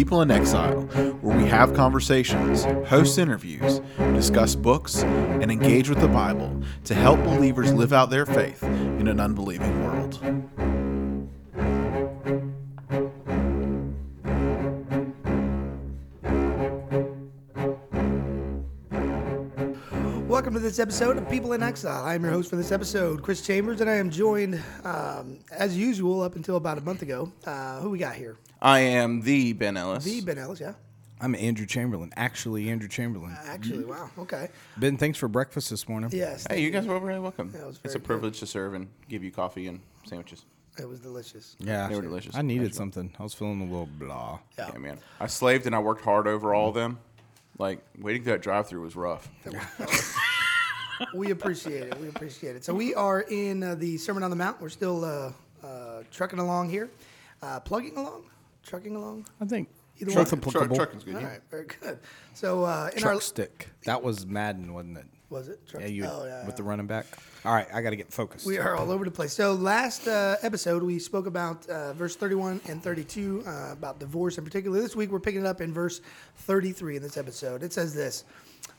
People in Exile, where we have conversations, host interviews, discuss books, and engage with the Bible to help believers live out their faith in an unbelieving this episode of People in Exile. I am your host for this episode, Chris Chambers, and I am joined, um, as usual, up until about a month ago. Uh, who we got here? I am the Ben Ellis. The Ben Ellis, yeah. I'm Andrew Chamberlain. Actually, Andrew Chamberlain. Actually, wow. Okay. Ben, thanks for breakfast this morning. Yes. Hey, you guys were really welcome. Yeah, it was it's very a privilege to serve and give you coffee and sandwiches. It was delicious. Yeah, They were delicious. I needed something. I was feeling a little blah. Yeah. Yeah, man. I slaved and I worked hard over all of them. Like waiting through that drive-through was rough. we appreciate it. We appreciate it. So we are in uh, the Sermon on the Mount. We're still uh, uh, trucking along here, uh, plugging along, trucking along. I think Either both one. applicable. Truck, trucking's good. All yeah. right, very good. So uh, in Truck our stick. That was Madden, wasn't it? was it? Truck- Yeah, you oh, yeah, with yeah. the running back. All right, I got to get focused. We are all over the place. So last uh, episode we spoke about uh, verse 31 and 32 uh, about divorce in particular. This week we're picking it up in verse 33 in this episode. It says this: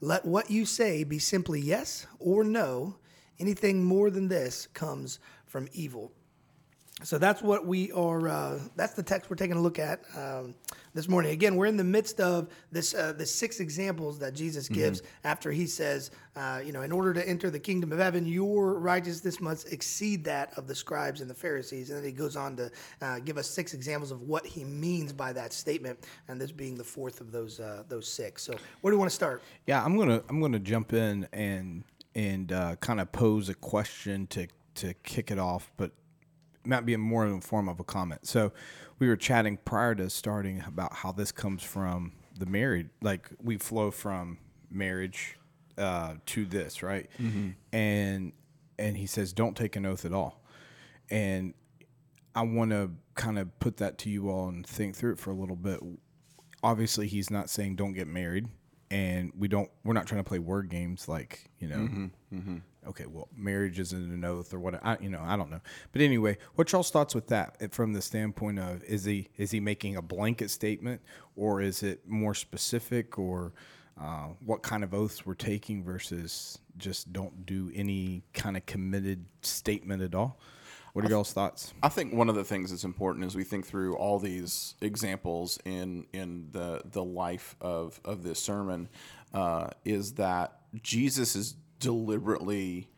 Let what you say be simply yes or no. Anything more than this comes from evil. So that's what we are. Uh, that's the text we're taking a look at um, this morning. Again, we're in the midst of this uh, the six examples that Jesus gives after he says, uh, you know, in order to enter the kingdom of heaven, your righteousness must exceed that of the scribes and the Pharisees. And then he goes on to uh, give us six examples of what he means by that statement, and this being the fourth of those uh, those six. So where do you want to start? Yeah, I'm gonna I'm gonna jump in and and uh, kind of pose a question to to kick it off, but might be more in the form of a comment. So we were chatting prior to starting about how this comes from the married, like we flow from marriage uh, to this, right? And and he says, don't take an oath at all. And I want to kind of put that to you all and think through it for a little bit. Obviously, he's not saying don't get married, and we don't. We're not trying to play word games like you know. Okay, well, marriage isn't an oath or what? I you know I don't know. But anyway, what y'all's thoughts with that from the standpoint of is he is he making a blanket statement or is it more specific or uh, what kind of oaths we're taking versus just don't do any kind of committed statement at all? What are y'all's thoughts? I think one of the things that's important as we think through all these examples in in the the life of of this sermon uh, is that Jesus is deliberately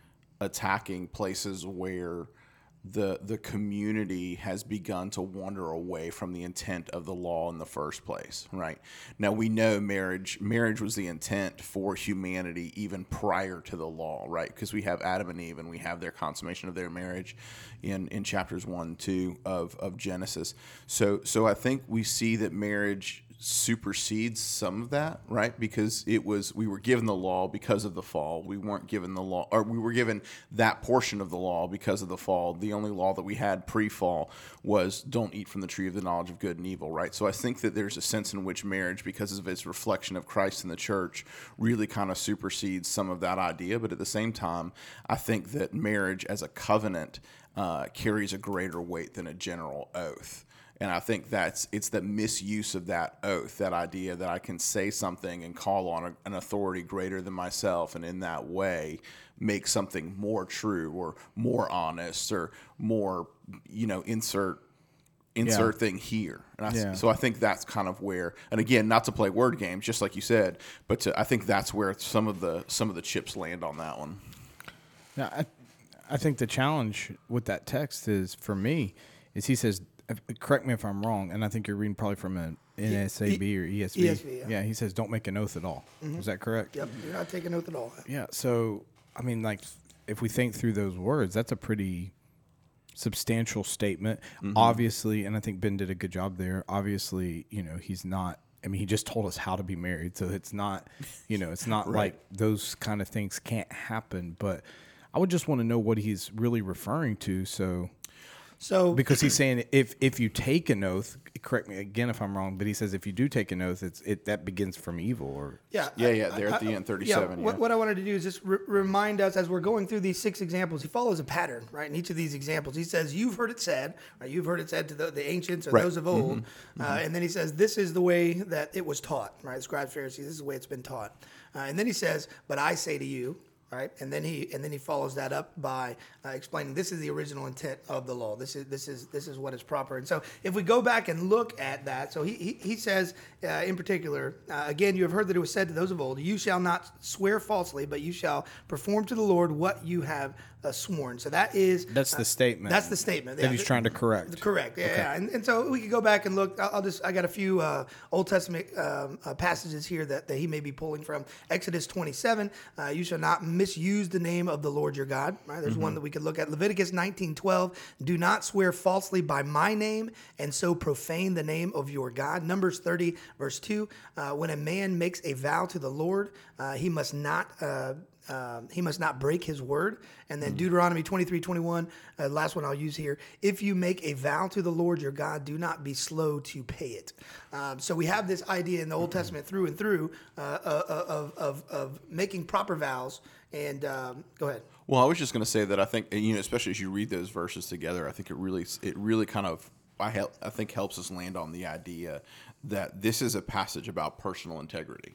attacking places where the the community has begun to wander away from the intent of the law in the first place right? Now we know marriage marriage was the intent for humanity even prior to the law right? Because we have adam and eve and we have their consummation of their marriage in in chapters 1 2 of of genesis. So so i think we see that marriage supersedes some of that, right? Because it was we were given the law because of the fall. We weren't given the law, or we were given that portion of the law because of the fall. The only law that we had pre-fall was don't eat from the tree of the knowledge of good and evil, right? So I think that there's a sense in which marriage, because of its reflection of Christ in the church, really kind of supersedes some of that idea. But at the same time, I think that marriage as a covenant uh, carries a greater weight than a general oath. And I think that's it's the misuse of that oath, that idea that I can say something and call on a, an authority greater than myself, and in that way make something more true or more honest or more, you know, insert insert thing here. And I, Yeah. so I think that's kind of where, and again, not to play word games, just like you said, but to, I think that's where some of the some of the chips land on that one. Now, I, I think the challenge with that text is for me is he says, correct me if I'm wrong, and I think you're reading probably from an NASB or ESV. ESV, yeah. he says don't make an oath at all. Mm-hmm. Is that correct? Yep, you're not taking oath at all. Yeah. So I mean, like, if we think through those words, that's a pretty substantial statement. Mm-hmm. Obviously, and I think Ben did a good job there. Obviously, you know, he's not I mean, he just told us how to be married, so it's not, you know, it's not like those kind of things can't happen. But I would just want to know what he's really referring to. So So because he's saying if if you take an oath, correct me again if I'm wrong, but he says if you do take an oath, it's it that begins from evil or yeah, Yeah, I- yeah, there at the I- end, 37, What, yeah. what I wanted to do is just re- remind us as we're going through these six examples. He follows a pattern, right? In each of these examples, he says, "You've heard it said, right? You've heard it said to the, the ancients or Right. those of old," Uh, and then he says, "This is the way that it was taught, right? Scribes, Pharisees. This is the way it's been taught." Uh, and then he says, "But I say to you." Right, and then he and then he follows that up by uh, explaining this is the original intent of the law. This is this is this is what is proper. And so, if we go back and look at that, so he he, he says uh, in particular, uh, again, you have heard that it was said to those of old, "You shall not swear falsely, but you shall perform to the Lord what you have uh, sworn." So that is that's the statement. that's the statement that yeah. he's trying to correct. Correct. Yeah, yeah. And, and so we could go back and look. I'll, I'll just. I got a few uh, Old Testament um, uh, passages here that, that he may be pulling from. Exodus 27. Uh, you shall not misuse the name of the Lord your God. Right. There's one that we could look at. Leviticus 19:12. Do not swear falsely by my name and so profane the name of your God. Numbers 30 verse 2. Uh, when a man makes a vow to the Lord, uh, he must not. Uh, um, he must not break his word. And then Deuteronomy 23 21, uh, last one I'll use here. If you make a vow to the Lord your God, do not be slow to pay it. Um, so we have this idea in the Old Testament through and through uh, uh, of, of, of making proper vows. And um, go ahead. Well, I was just going to say that I think you know, especially as you read those verses together, I think it really, it really kind of, I help, I think helps us land on the idea that this is a passage about personal integrity,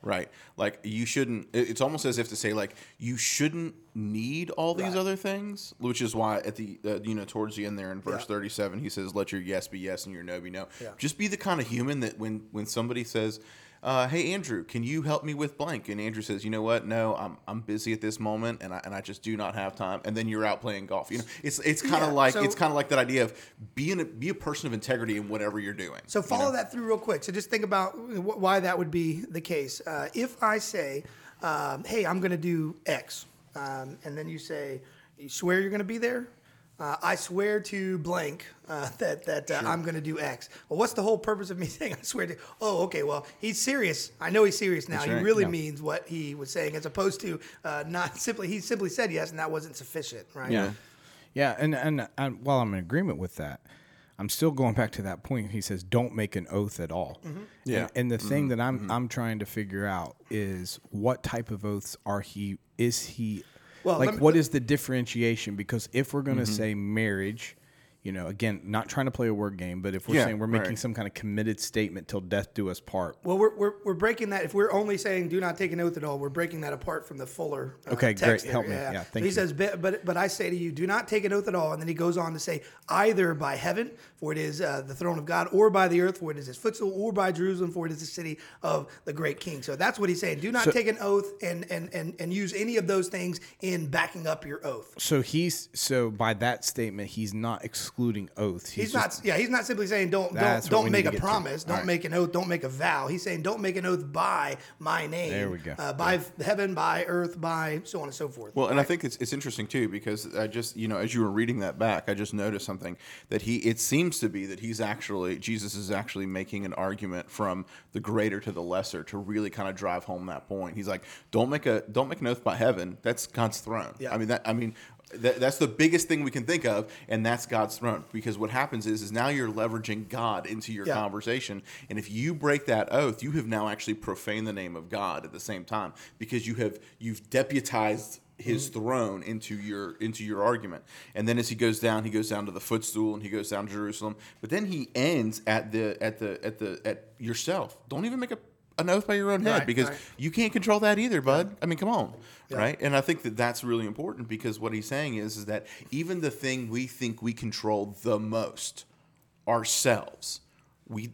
right? Like you shouldn't. It's almost as if to say like you shouldn't need all these Right. other things, which is why at the uh, you know towards the end there in verse Yeah. thirty-seven he says, "Let your yes be yes and your no be no." Yeah. Just be the kind of human that when when somebody says. Uh, hey Andrew, can you help me with blank? And Andrew says, you know what? No, I'm, I'm busy at this moment, and I, and I just do not have time. And then you're out playing golf. You know, it's it's kind of Yeah, like so- it's kind of like that idea of being a, be a person of integrity in whatever you're doing. So you follow know? that through real quick. So just think about wh- why that would be the case. Uh, if I say, um, "Hey, I'm going to do X," um, and then you say, "You swear you're going to be there?" Uh, I swear to blank uh, that that uh, I'm going to do X. Well, what's the whole purpose of me saying I swear to? Oh, okay. Well, he's serious. I know he's serious now. That's he right. really Yeah. means what he was saying, as opposed to uh, not simply. He simply said yes, and that wasn't sufficient, right? Yeah. Yeah, and, and and while I'm in agreement with that, I'm still going back to that point. He says, "Don't make an oath at all." Yeah. And, and the thing that I'm I'm trying to figure out is what type of oaths are he? Is he? Well, like, me- what is the differentiation? Because if we're going to mm-hmm. say marriage, you know, again, not trying to play a word game, but if we're Yeah, saying we're making right. some kind of committed statement till death do us part, Well, we're, we're, we're breaking that. If we're only saying do not take an oath at all, we're breaking that apart from the fuller. Uh, Okay, text great. there. Help me. Yeah, so thank he you. says, but, but but I say to you, do not take an oath at all. And then he goes on to say, either by heaven, for it is uh, the throne of God, or by the earth, for it is his footstool, or by Jerusalem, for it is the city of the great King. So that's what he's saying. Do not take an oath and, and and and use any of those things in backing up your oath. so he's so by that statement, he's not excluding oaths. He's, just- not. Yeah, he's not simply saying don't don't don't make a get to. promise, don't All right. make an oath, don't make a vow. He's saying don't make an oath by my name. There we go. Uh, by heaven, by earth, by so on and so forth. Well, and I think it's, it's interesting too because I just you know as you were reading that back, I just noticed something that he it seems to be that he's actually Jesus is actually making an argument from the greater to the lesser to really kind of drive home that point. He's like, don't make a don't make an oath by heaven. That's God's throne. Yeah. I mean that I mean. That, that's the biggest thing we can think of, and that's God's throne. Because what happens is, is now you're leveraging God into your Yeah. conversation, and if you break that oath, you have now actually profaned the name of God at the same time, because you have you've deputized his Mm-hmm. throne into your into your argument. And then as he goes down, he goes down to the footstool and he goes down to Jerusalem. But then he ends at the at the at the at yourself. Don't even make a an oath by your own head Right, because right. you can't control that either, bud. I mean, come on, right? And I think that that's really important because what he's saying is is that even the thing we think we control the most, ourselves, we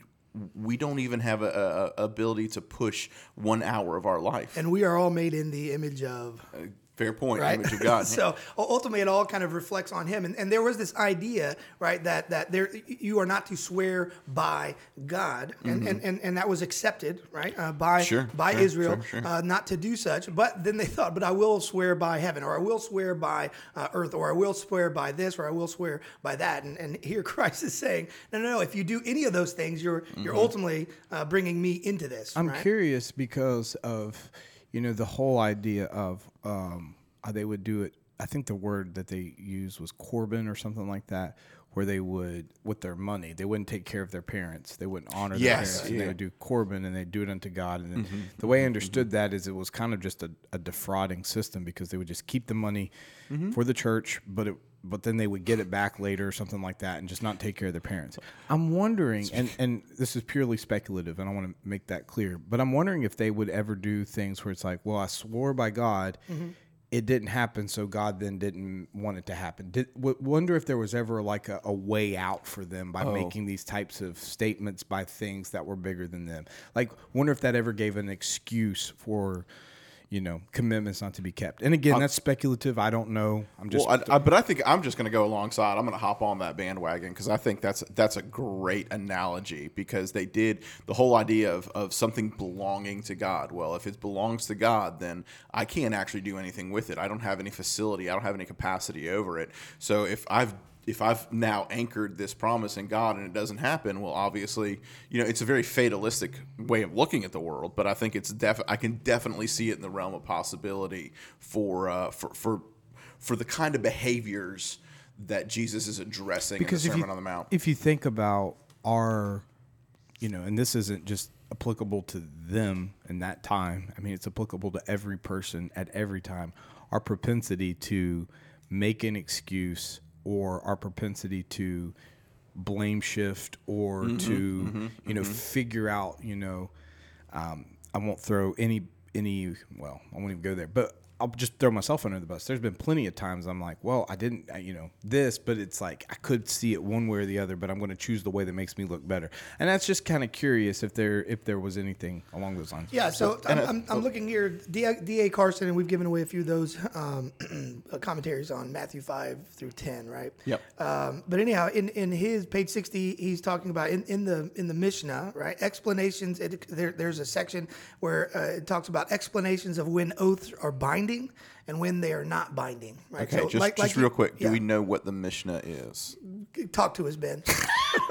we don't even have a, a, a ability to push one hour of our life. and we are all made in the image of. Uh, Fair point. right? Image of God. so ultimately, it all kind of reflects on him. And, and there was this idea, right, that that there you are not to swear by God, and and, and, and that was accepted, right, uh, by Mm-hmm. Sure, by sure, Israel, sure, sure. Uh, not to do such. But then they thought, but I will swear by heaven, or I will swear by uh, earth, or I will swear by this, or I will swear by that. And, and here Christ is saying, no, no, no. If you do any of those things, you're you're Mm-hmm. ultimately uh, bringing me into this. I'm right? curious because of, you know, the whole idea of um, they would do it. I think the word that they used was Corban or something like that, where they would with their money they wouldn't take care of their parents, they wouldn't honor their Yes, parents, and they. Mm-hmm. would do Corban and they would do it unto God. And then the way I understood that is it was kind of just a, a defrauding system because they would just keep the money Mm-hmm. for the church, but it but then they would get it back later or something like that and just not take care of their parents. I'm wondering, and, and this is purely speculative, and I want to make that clear, but I'm wondering if they would ever do things where it's like, well, I swore by God, mm-hmm. it didn't happen, so God then didn't want it to happen. Did, w- wonder if there was ever like a, a way out for them by oh. making these types of statements by things that were bigger than them. Like, wonder if that ever gave an excuse for. You know, commitments not to be kept. And again, that's speculative. I don't know. I'm just Well, I, I, but I think I'm just going to go alongside. I'm going to hop on that bandwagon because I think that's that's a great analogy because they did the whole idea of, of something belonging to God. Well, if it belongs to God, then I can't actually do anything with it. I don't have any facility. I don't have any capacity over it. So if I've if I've now anchored this promise in God and it doesn't happen, well, obviously, you know, it's a very fatalistic way of looking at the world. But I think it's def- I can definitely see it in the realm of possibility for uh, for for for the kind of behaviors that Jesus is addressing because in the Sermon you, on the Mount. if you think about our, you know, and this isn't just applicable to them in that time. I mean, it's applicable to every person at every time. Our propensity to make an excuse or our propensity to blame shift or Mm-hmm, to you know figure out you know um, I won't throw any any well I won't even go there but I'll just throw myself under the bus there's been plenty of times I'm like well I didn't uh, you know this but it's like I could see it one way or the other but I'm going to choose the way that makes me look better and that's just kind of curious if there if there was anything along those lines Yeah, so I'm, I'm, I'm looking here. D.A. Carson, and we've given away a few of those um, commentaries on Matthew 5 through 10, right? Yep. Um, but anyhow, in, in his page 60, he's talking about in, in the in the Mishnah, right? Explanations. It, there, there's a section where uh, it talks about explanations of when oaths are binding and when they are not binding, right? Okay, just, like- just like- real quick, yeah, do we know what the Mishnah is? talk to us, Ben?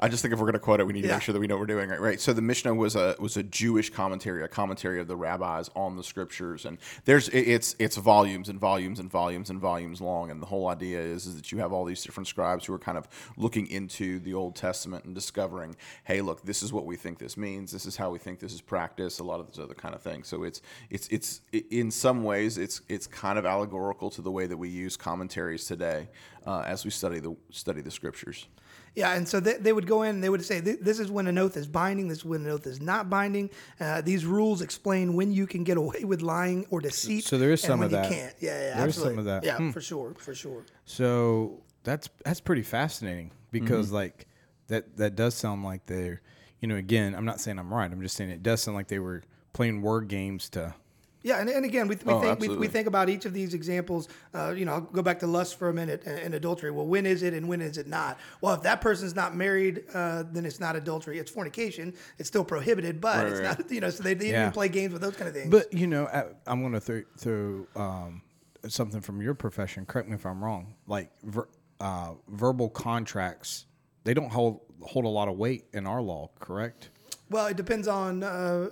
I just think if we're going to quote it, we need to Yeah. make sure that we know what we're doing right. Right. So the Mishnah was a was a Jewish commentary, a commentary of the rabbis on the scriptures, and there's it's it's volumes and volumes and volumes and volumes long. And the whole idea is is that you have all these different scribes who are kind of looking into the Old Testament and discovering, hey, look, this is what we think this means. This is how we think this is practiced. A lot of this other kind of thing. So it's it's it's in some ways it's it's kind of allegorical to the way that we use commentaries today uh, as we study the study the scriptures. Yeah, and so they, they would go in and they would say, This is when an oath is binding, this is when an oath is not binding. Uh, these rules explain when you can get away with lying or deceit. So there is and some when of you that. can't. Yeah, yeah, There is absolutely. some of that. Yeah, Hmm. for sure, for sure. So that's that's pretty fascinating because like that that does sound like they're you know again I'm not saying I'm right I'm just saying it does sound like they were playing word games to Yeah, and, and again, we, we Oh, think we, we think about each of these examples. Uh, you know, I'll go back to lust for a minute and, and adultery. Well, when is it and when is it not? Well, if that person's not married, uh, then it's not adultery. It's fornication. It's still prohibited, but Right, it's right. not. You know, so they, they Yeah. even play games with those kind of things. but you know I, I'm going to throw throw um, something from your profession correct me if I'm wrong like ver, uh, verbal contracts they don't hold hold a lot of weight in our law correct Well, it depends on uh,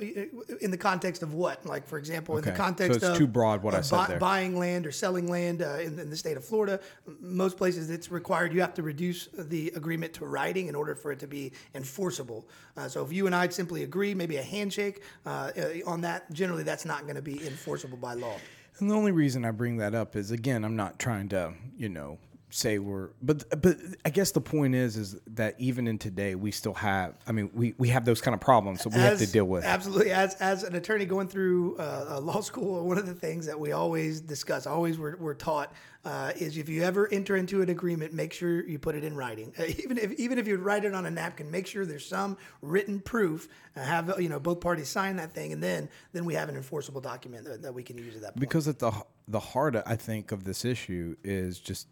in the context of what. Like, for example, in Okay. the So context it's of too broad what I of said there. buying land or selling land uh, in, in the state of Florida, most places it's required you have to reduce the agreement to writing in order for it to be enforceable. Uh, so if you and I simply agree, maybe a handshake uh, uh, on that, generally that's not going to be enforceable by law. And the only reason I bring that up is again, I'm not trying to, you know, say we're but but I guess the point is is that even in today we still have I mean we, we have those kind of problems that we have to deal with. Absolutely. As, as an attorney going through uh, uh, law school, one of the things that we always discuss, always we're, we're taught, uh, is if you ever enter into an agreement, make sure you put it in writing. Uh, even if even if you write it on a napkin, make sure there's some written proof. Uh, have you know both parties sign that thing, and then then we have an enforceable document that, that we can use at that point. because at the the heart I think of this issue is just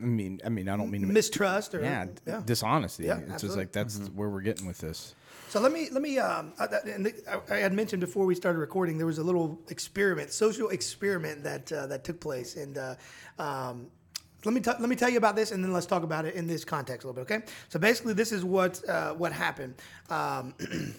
I mean I mean I don't mean to mistrust or yeah, yeah. dishonesty. Yeah, it's just like that's where we're getting with this. So let me let me. Um, I, I, I had mentioned before we started recording there was a little experiment, social experiment that uh, that took place, and uh, um, let me t- let me tell you about this, and then let's talk about it in this context a little bit. Okay. So basically, this is what uh, what happened. Um,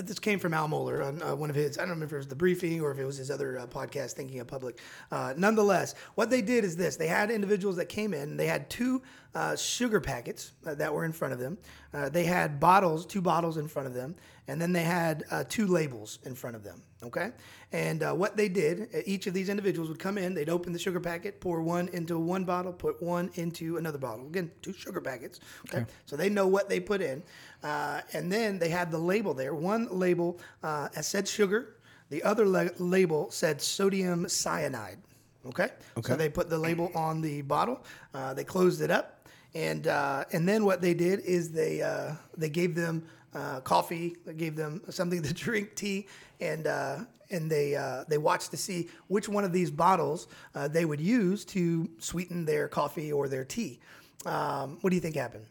this came from Al Mohler on uh, one of his, I don't remember if it was the briefing or if it was his other uh, podcast, Thinking in Public. Uh, nonetheless, what they did is this they had individuals that came in, they had two uh, sugar packets uh, that were in front of them. Uh, they had bottles, two bottles in front of them, and then they had uh, two labels in front of them. Okay? And uh, what they did, uh, each of these individuals would come in, they'd open the sugar packet, pour one into one bottle, put one into another bottle. Again, two sugar packets. Okay? So they know what they put in. Uh, and then they had the label there. One label uh, said sugar, the other la- label said sodium cyanide. Okay? So they put the label on the bottle, uh, they closed it up. And, uh, and then what they did is they, uh, they gave them uh, coffee, they gave them something to drink, tea, and, uh, and they, uh, they watched to see which one of these bottles uh, they would use to sweeten their coffee or their tea. Um, what do you think happened?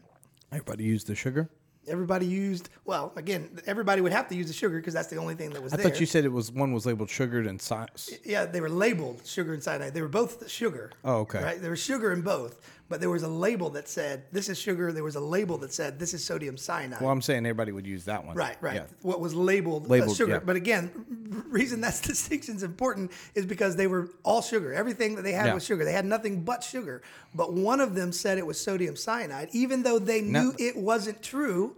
Everybody used the sugar. Everybody used well. Again, everybody would have to use the sugar because that's the only thing that was I there. thought you said it was one was labeled sugared and si- yeah, they were labeled sugar and cyanide. They were both sugar. Oh, okay. Right, there was sugar in both, but there was a label that said this is sugar. There was a label that said this is sodium cyanide. Well, I'm saying everybody would use that one. Right, right. Yeah. What was labeled, uh, sugar. yeah. But again, reason that's distinction is important is because they were all sugar. Everything that they had Yeah. was sugar. They had nothing but sugar. But one of them said it was sodium cyanide, even though they No. knew it wasn't true.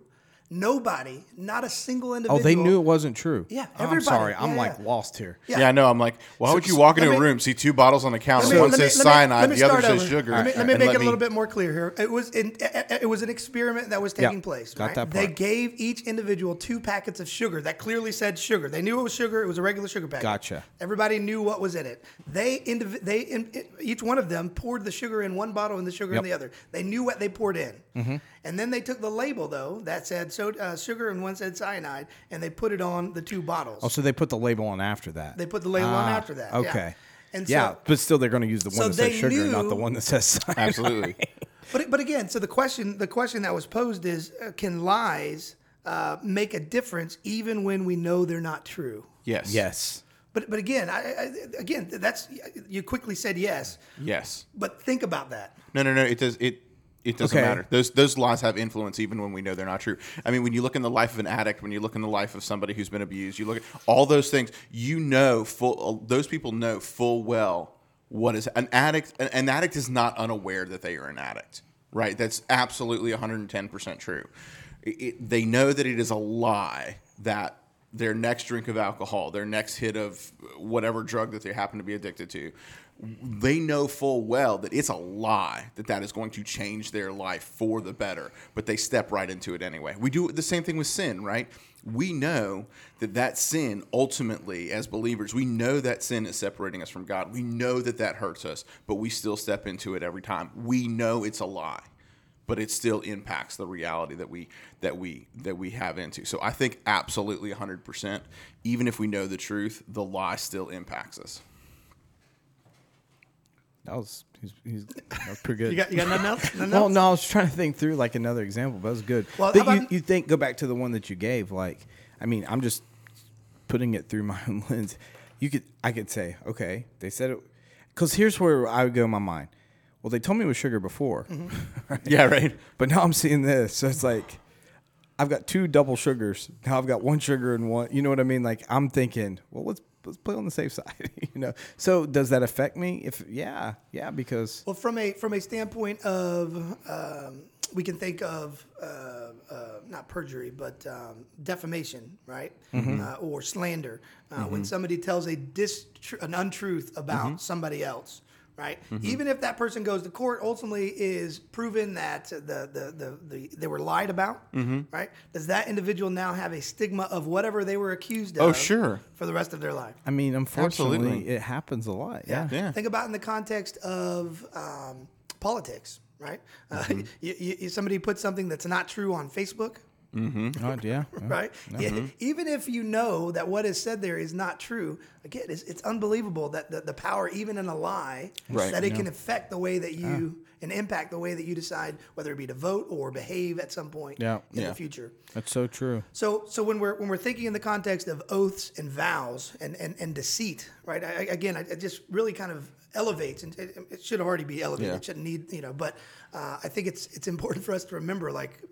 Nobody, not a single individual. Oh, they knew it wasn't true. Yeah, Oh, I'm everybody. sorry. I'm Yeah, like lost here. Yeah. Yeah, I know. I'm like, why would you walk into let a room, see two bottles on the counter, Let me- one let me- says me- cyanide, me the other start says over. sugar. Let me, let me and make let it a little bit more clear here. It was in, it was an experiment that was taking place. got right? that They gave each individual two packets of sugar that clearly said sugar. They knew it was sugar. It was a regular sugar packet. Gotcha. Everybody knew what was in it. They indiv- they in, each one of them poured the sugar in one bottle and the sugar Yep. Mm-hmm. in the other. They knew what they poured in. And then they took the label though that said so, uh, sugar and one said cyanide, and they put it on the two bottles. Oh, so they put the label on after that. They put the label on Ah, after that, yeah. Okay. And yeah, but still, they're going to use the one So that says they sugar, not the one that says cyanide. Absolutely. But but again, so the question the question that was posed is, uh, can lies uh, make a difference even when we know they're not true? Yes. Yes. But but again, I, I, again, that's you quickly said yes, Yes. but think about that. No, no, no. It does. It it doesn't Okay. matter. Those those lies have influence even when we know they're not true. I mean, when you look in the life of an addict, when you look in the life of somebody who's been abused, you look at all those things. You know, full uh, those people know full well what is an addict. An, an addict is not unaware that they are an addict. Right. That's absolutely 110 percent true. It, they know that it is a lie that their next drink of alcohol, their next hit of whatever drug that they happen to be addicted to, they know full well that it's a lie that that is going to change their life for the better, but they step right into it anyway. We do the same thing with sin, right? We know that that sin ultimately, as believers, we know that sin is separating us from God. We know that that hurts us, but we still step into it every time. We know it's a lie but it still impacts the reality that we that we that we have into. So I think absolutely 100%, even if we know the truth, the lie still impacts us. That was he's, he's that was pretty good. You got you got nothing else? Nothing well, else? no, I was trying to think through like another example, but that was good. Well, but you, you think go back to the one that you gave, like I mean, I'm just putting it through my own lens. You could I could say, okay, they said it because here's where I would go in my mind. Well, they told me it was sugar before, Yeah, right. but now I'm seeing this, so it's like I've got two double sugars. Now I've got one sugar and one. You know what I mean? Like I'm thinking, well, let's let's play on the safe side. you know. So does that affect me? If yeah, yeah, because Well, from a from a standpoint of, um, we can think of uh, uh, not perjury, but um, defamation, right, uh, or slander. Uh, When somebody tells a dis an untruth about somebody else, right? Mm-hmm. Even if that person goes to court, ultimately is proven that the the, the, the they were lied about, Mm-hmm. right? Does that individual now have a stigma of whatever they were accused of? Oh, sure. For the rest of their life. I mean, unfortunately, Absolutely. it happens a lot. Yeah. Yeah. Think about in the context of um, politics, right? Uh, you, you, you- somebody puts something that's not true on Facebook, Oh, yeah. yeah. right? Mm-hmm. even if you know that what is said there is not true, again, it's, it's unbelievable that the, the power, even in a lie, Right, that it can affect the way that you and impact the way that you decide whether it be to vote or behave at some point Yeah. in Yeah. the future. That's so true. So, so when we're when we're thinking in the context of oaths and vows and and, and deceit, right? I, I- again, I, it just really kind of elevates, and it, it should already be elevated. Yeah. It shouldn't need, you know. But uh, I think it's it's important for us to remember, like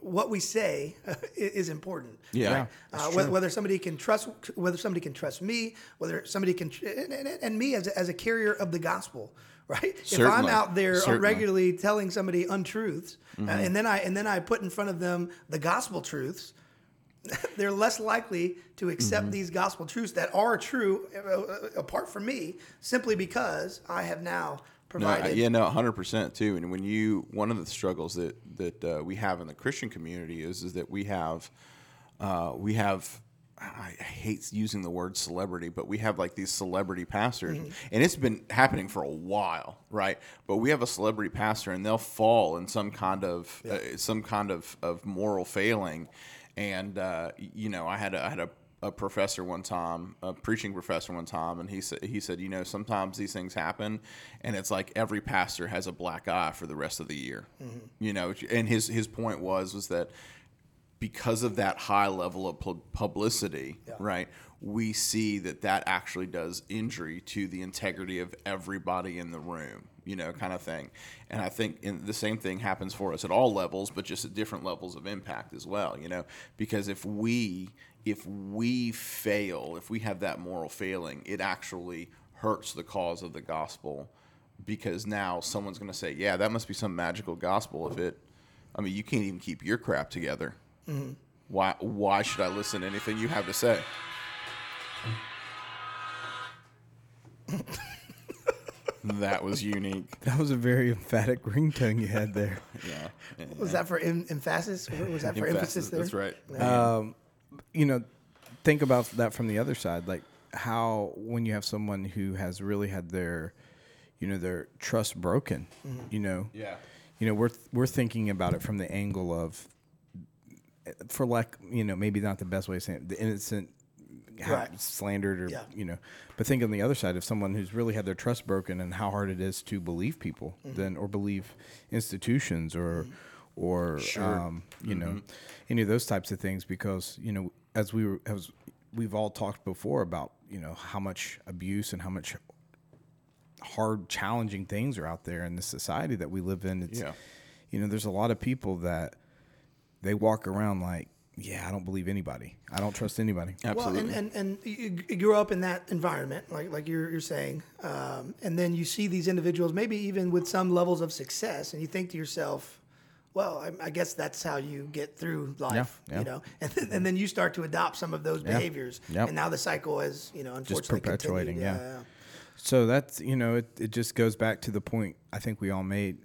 what we say is important. Yeah. right? Uh, whether, whether somebody can trust, whether somebody can trust me, whether somebody can, tr- and, and, and me as a, as a carrier of the gospel, right? If I'm out there Certainly. regularly telling somebody untruths, uh, and then I and then I put in front of them the gospel truths, they're less likely to accept Mm-hmm. these gospel truths that are true uh, uh, apart from me, simply because I have now No, yeah, no, hundred percent too. And when you, one of the struggles that that uh, we have in the Christian community is is that we have, uh, we have. I hate using the word celebrity, but we have like these celebrity pastors, and it's been happening for a while, right? But we have a celebrity pastor, and they'll fall in some kind of uh, some kind of, of moral failing, and uh, you know, I had a, I had a a professor one time, a preaching professor one time, and he said he said, you know, sometimes these things happen, and it's like every pastor has a black eye for the rest of the year, mm-hmm. you know. And his his point was was that because of that high level of pu- publicity, right? We see that that actually does injury to the integrity of everybody in the room, you know, kind of thing. And I think in, the same thing happens for us at all levels, but just at different levels of impact as well, you know, because if we if we fail, if we have that moral failing, it actually hurts the cause of the gospel because now someone's going to say, "Yeah, that must be some magical gospel if it I mean, you can't even keep your crap together. Mm-hmm. Why? Why should I listen to anything you have to say? that was unique. That was a very emphatic ringtone you had there. Yeah. was that for em- emphasis? Was that for emphasis there? That's right. You know, think about that from the other side. Like how when you have someone who has really had their, you know, their trust broken, mm-hmm. you know, Yeah. you know, we're we're thinking about it from the angle of, for like you know, maybe not the best way of saying it, the innocent. Right. Slandered, or Yeah. you know, but think on the other side of someone who's really had their trust broken and how hard it is to believe people, mm-hmm. then or believe institutions or, mm-hmm. Or um, you know, any of those types of things. Because you know, as we were, as we've all talked before about, you know, how much abuse and how much hard, challenging things are out there in the society that we live in. It's, Yeah. you know, there's a lot of people that they walk around like, yeah, I don't believe anybody. I don't trust anybody. Absolutely. Well, and, and, and you, you grew up in that environment, like like you're, you're saying, um, and then you see these individuals, maybe even with some levels of success, and you think to yourself, well, I, I guess that's how you get through life, yeah. you know, and then, and then you start to adopt some of those behaviors, Yep. and now the cycle is, you know, unfortunately perpetuating, continued. yeah. So that's you know, it, it just goes back to the point I think we all made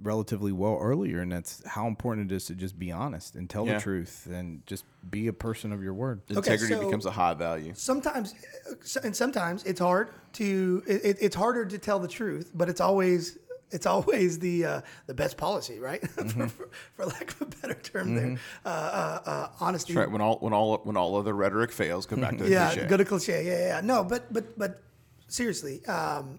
relatively well earlier, and that's how important it is to just be honest and tell Yeah. the truth and just be a person of your word. Integrity so- becomes a high value. sometimes uh, and sometimes it's hard to it, it's harder to tell the truth but it's always it's always the uh, the best policy right for, for, for lack of a better term there uh, uh, uh, honesty That's right. When all when all when all other rhetoric fails, go back to the yeah cliche. go to cliche yeah, yeah yeah no but but but seriously um,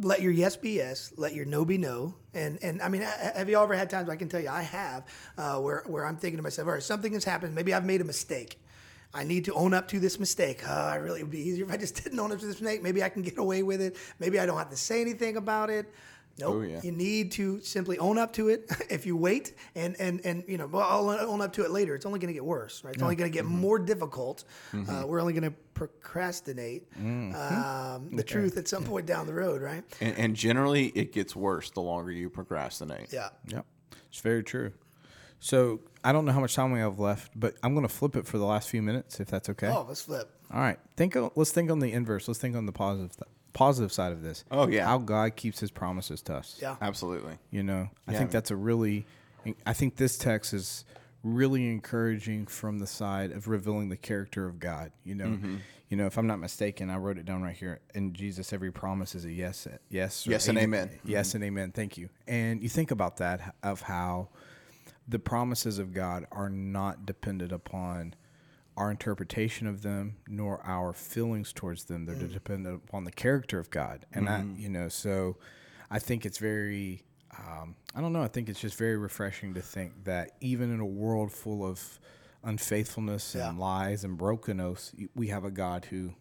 let your yes be yes, let your no be no. And and I mean, have you ever had times I can tell you I have uh, where where I'm thinking to myself, all right, something has happened. Maybe I've made a mistake. I need to own up to this mistake. Uh, I really would be easier if I just didn't own up to this mistake. Maybe I can get away with it. Maybe I don't have to say anything about it. Nope. Oh, yeah. You need to simply own up to it. if you wait and and and you know, well, I'll own up to it later. It's only going to get worse, right? It's only going to get Mm-hmm. more difficult. Uh, we're only going to procrastinate Mm-hmm. um, the truth at some point down the road, right? and, and generally, it gets worse the longer you procrastinate. Yeah. Yep, it's very true. So I don't know how much time we have left, but I'm going to flip it for the last few minutes, if that's okay. Oh, let's flip. All right. Think. On, let's think on the inverse. Let's think on the positive th- positive side of this. Oh, yeah. how God keeps His promises to us. Yeah. Absolutely. You know, I Yeah. think that's a really, I think this text is really encouraging from the side of revealing the character of God. You know, Mm-hmm. you know, if I'm not mistaken, I wrote it down right here. In Jesus, every promise is a yes, yes, or Yes and amen. Yes Mm-hmm. and amen. Thank you. And you think about that of how the promises of God are not dependent upon our interpretation of them nor our feelings towards them. They're dependent upon the character of God. And I, you know, so I think it's very, um, I don't know, I think it's just very refreshing to think that even in a world full of unfaithfulness and lies and brokenness, we have a God who,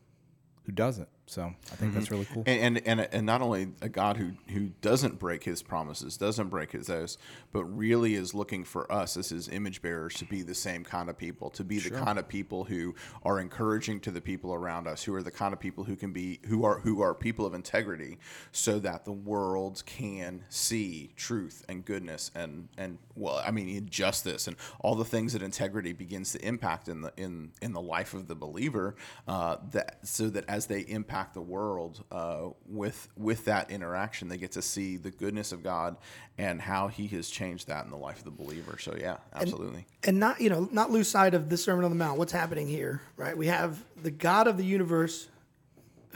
who doesn't. So I think that's really cool. And, and and and not only a God who who doesn't break His promises, doesn't break His oaths, but really is looking for us as His image bearers to be the same kind of people, to be the kind of people who are encouraging to the people around us, who are the kind of people who can be who are who are people of integrity, so that the world can see truth and goodness and and well, I mean justice and all the things that integrity begins to impact in the in in the life of the believer. Uh, that so that as they impact the world uh, with with that interaction, they get to see the goodness of God and how He has changed that in the life of the believer. So yeah, absolutely. and not you know not lose sight of the sermon on the mount. What's happening here right? We have the god of the universe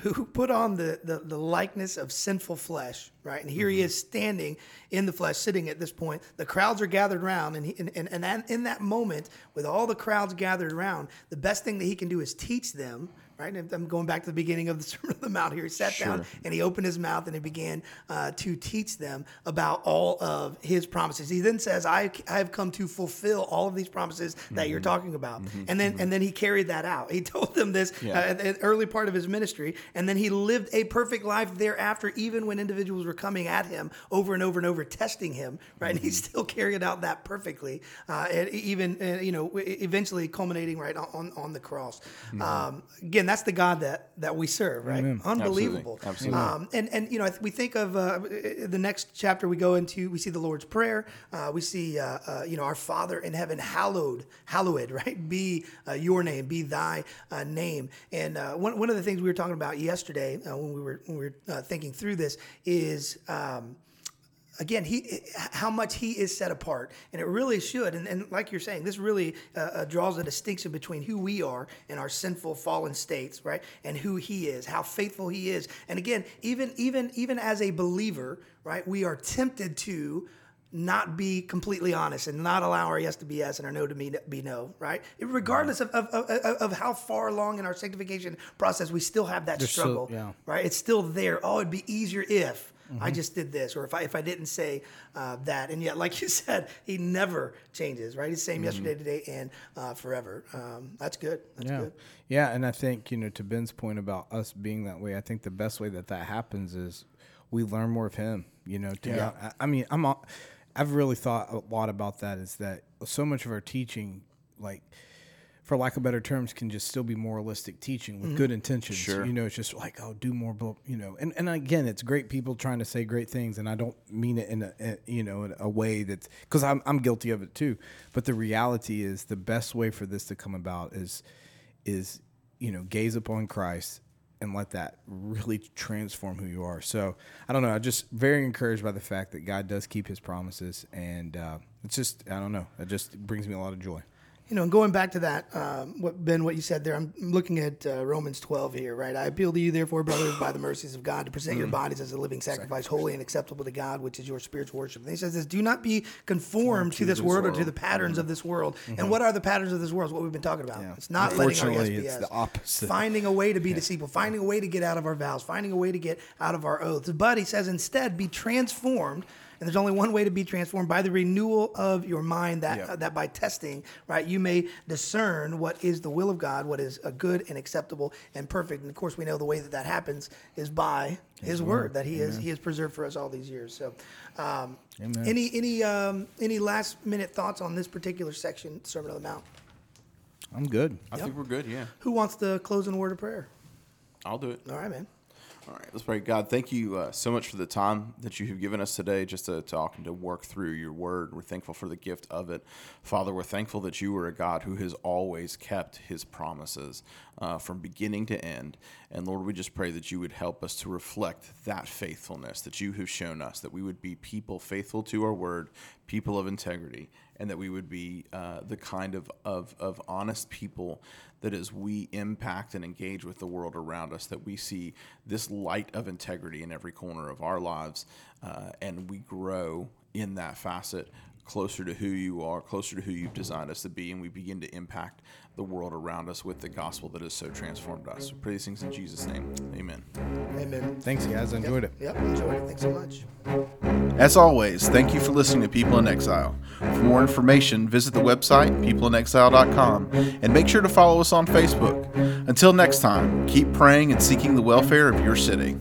who put on the, the, the likeness of sinful flesh right? And here he is standing in the flesh sitting at this point. The crowds are gathered around and, he, and, and, and in that moment with all the crowds gathered around the best thing that he can do is teach them right and i'm going back to the beginning of the sermon on the mount here he sat down and he opened his mouth and he began uh, to teach them about all of his promises. He then says, I, I have come to fulfill all of these promises that you're talking about. And then and then he carried that out. He told them this uh, at the early part of his ministry, and then he lived a perfect life thereafter, even when individuals were coming at him over and over and over, testing him, right? And he still carried out that perfectly, uh, and even, uh, you know, eventually culminating right on, on the cross. Um, again, that's the God that, that we serve, right? Unbelievable. Absolutely. Um, and and you know, we think of uh, the next chapter we go into. We see the Lord's prayer. Uh, we see uh, uh, you know our Father in heaven, hallowed, hallowed, right? Be uh, your name, be Thy uh, name. And uh, one one of the things we were talking about yesterday uh, when we were when we were uh, thinking through this is. Um, again he how much he is set apart and it really should and, and like you're saying this really uh, uh, draws a distinction between who we are in our sinful fallen states right and who he is how faithful he is and again even even even as a believer right we are tempted to not be completely honest and not allow our yes to be yes and our no to be, no, right? Regardless of, of, of, of how far along in our sanctification process we still have that There's struggle, yeah. right? It's still there. Oh, it'd be easier if I just did this, or if I if I didn't say uh, that. And yet, like you said, he never changes, right? He's the same yesterday, today, and uh, forever. Um, that's good. That's yeah. good. Yeah, and I think you know to Ben's point about us being that way. I think the best way that that happens is we learn more of him. You know, to Yeah. I, I mean, I'm. all- I've really thought a lot about that. Is that so much of our teaching, like, for lack of better terms, can just still be moralistic teaching with good intentions. Sure. You know, it's just like, oh, do more, blah, you know. And and again, it's great people trying to say great things, and I don't mean it in a, a you know in a way that's because I'm I'm guilty of it too. But the reality is, the best way for this to come about is is you know gaze upon Christ and let that really transform who you are. So I don't know. I'm just very encouraged by the fact that God does keep His promises, and uh, it's just I don't know. It just brings me a lot of joy. You know, and going back to that, um, what Ben, what you said there, I'm looking at uh, Romans 12 here, right? I appeal to you, therefore, brothers, by the mercies of God, to present your bodies as a living sacrifice, holy and acceptable to God, which is your spiritual worship. And he says this: Do not be conformed to this world or to the patterns of this world. And what are the patterns of this world? It's what we've been talking about. It's not letting our yes it's the opposite. Finding a way to be deceitful, finding a way to get out of our vows, finding a way to get out of our oaths. But he says instead, be transformed. And there's only one way to be transformed by the renewal of your mind. That Yeah. uh, that by testing, right, you may discern what is the will of God, what is a good and acceptable and perfect. And of course, we know the way that that happens is by His, word, that He has He has preserved for us all these years. So, um, any any um, any last minute thoughts on this particular section, Sermon on the Mount? I'm good. I think we're good. Yeah, Who wants to close in a word of prayer? I'll do it. All right, man. All right, let's pray. God, thank you uh, so much for the time that you have given us today just to talk and to work through your word. We're thankful for the gift of it. Father, we're thankful that you are a God who has always kept his promises uh, from beginning to end. And Lord, we just pray that you would help us to reflect that faithfulness that you have shown us, that we would be people faithful to our word, people of integrity, and that we would be uh, the kind of, of, of honest people that as we impact and engage with the world around us, that we see this light of integrity in every corner of our lives, uh, and we grow in that facet closer to who you are, closer to who you've designed us to be, and we begin to impact the world around us with the gospel that has so transformed us. We pray these things in Jesus' name. Amen. Amen. Thanks, guys. I enjoyed it. Yep, enjoyed it. Thanks so much. As always, thank you for listening to People in Exile. For more information, visit the website, peopleinexile.com, and make sure to follow us on Facebook. Until next time, keep praying and seeking the welfare of your city.